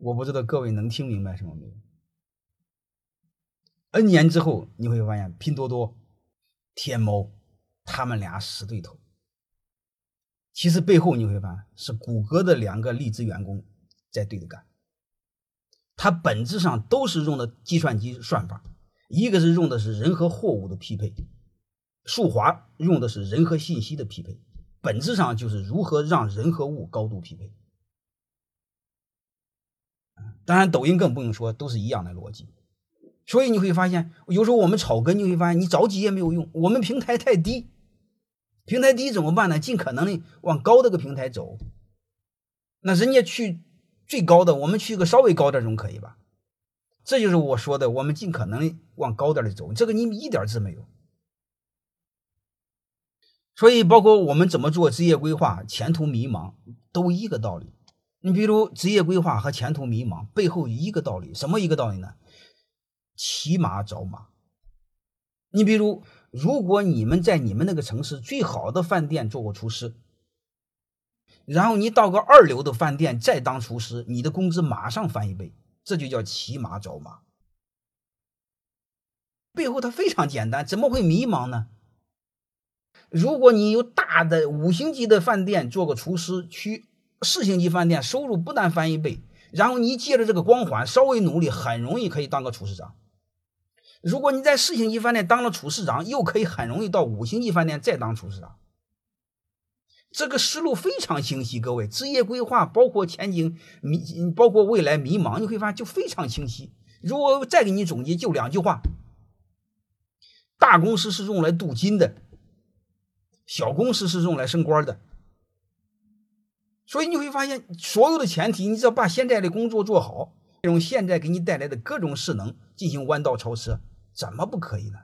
我不知道各位能听明白什么没有？N 年之后你会发现，拼多多、天猫，他们俩死对头。其实背后你会发现，是谷歌的两个励志员工在对着干。它本质上都是用的计算机算法，一个是用的是人和货物的匹配，数华用的是人和信息的匹配，本质上就是如何让人和物高度匹配。当然，抖音更不用说，都是一样的逻辑。所以你会发现，有时候我们草根，你会发现你着急也没有用。我们平台太低，平台低怎么办呢？尽可能的往高这个平台走。那人家去最高的，我们去个稍微高点总可以吧？这就是我说的，我们尽可能往高点的走。这个你一点字没有。所以，包括我们怎么做职业规划，前途迷茫，都一个道理。你比如职业规划和前途迷茫背后一个道理，什么一个道理呢？骑马找马。你比如，如果你们在你们那个城市最好的饭店做过厨师，然后你到个二流的饭店再当厨师，你的工资马上翻一倍，这就叫骑马找马。背后它非常简单，怎么会迷茫呢？如果你有大的五星级的饭店做个厨师去。四星级饭店收入不但翻一倍，然后你借着这个光环稍微努力，很容易可以当个厨师长。如果你在四星级饭店当了厨师长，又可以很容易到五星级饭店再当厨师长。这个思路非常清晰，各位，职业规划包括前景迷，包括未来迷茫，你会发现就非常清晰。如果再给你总结，就两句话：大公司是用来镀金的，小公司是用来升官的。所以你会发现，所有的前提，你只要把现在的工作做好，用现在给你带来的各种势能进行弯道超车，怎么不可以呢？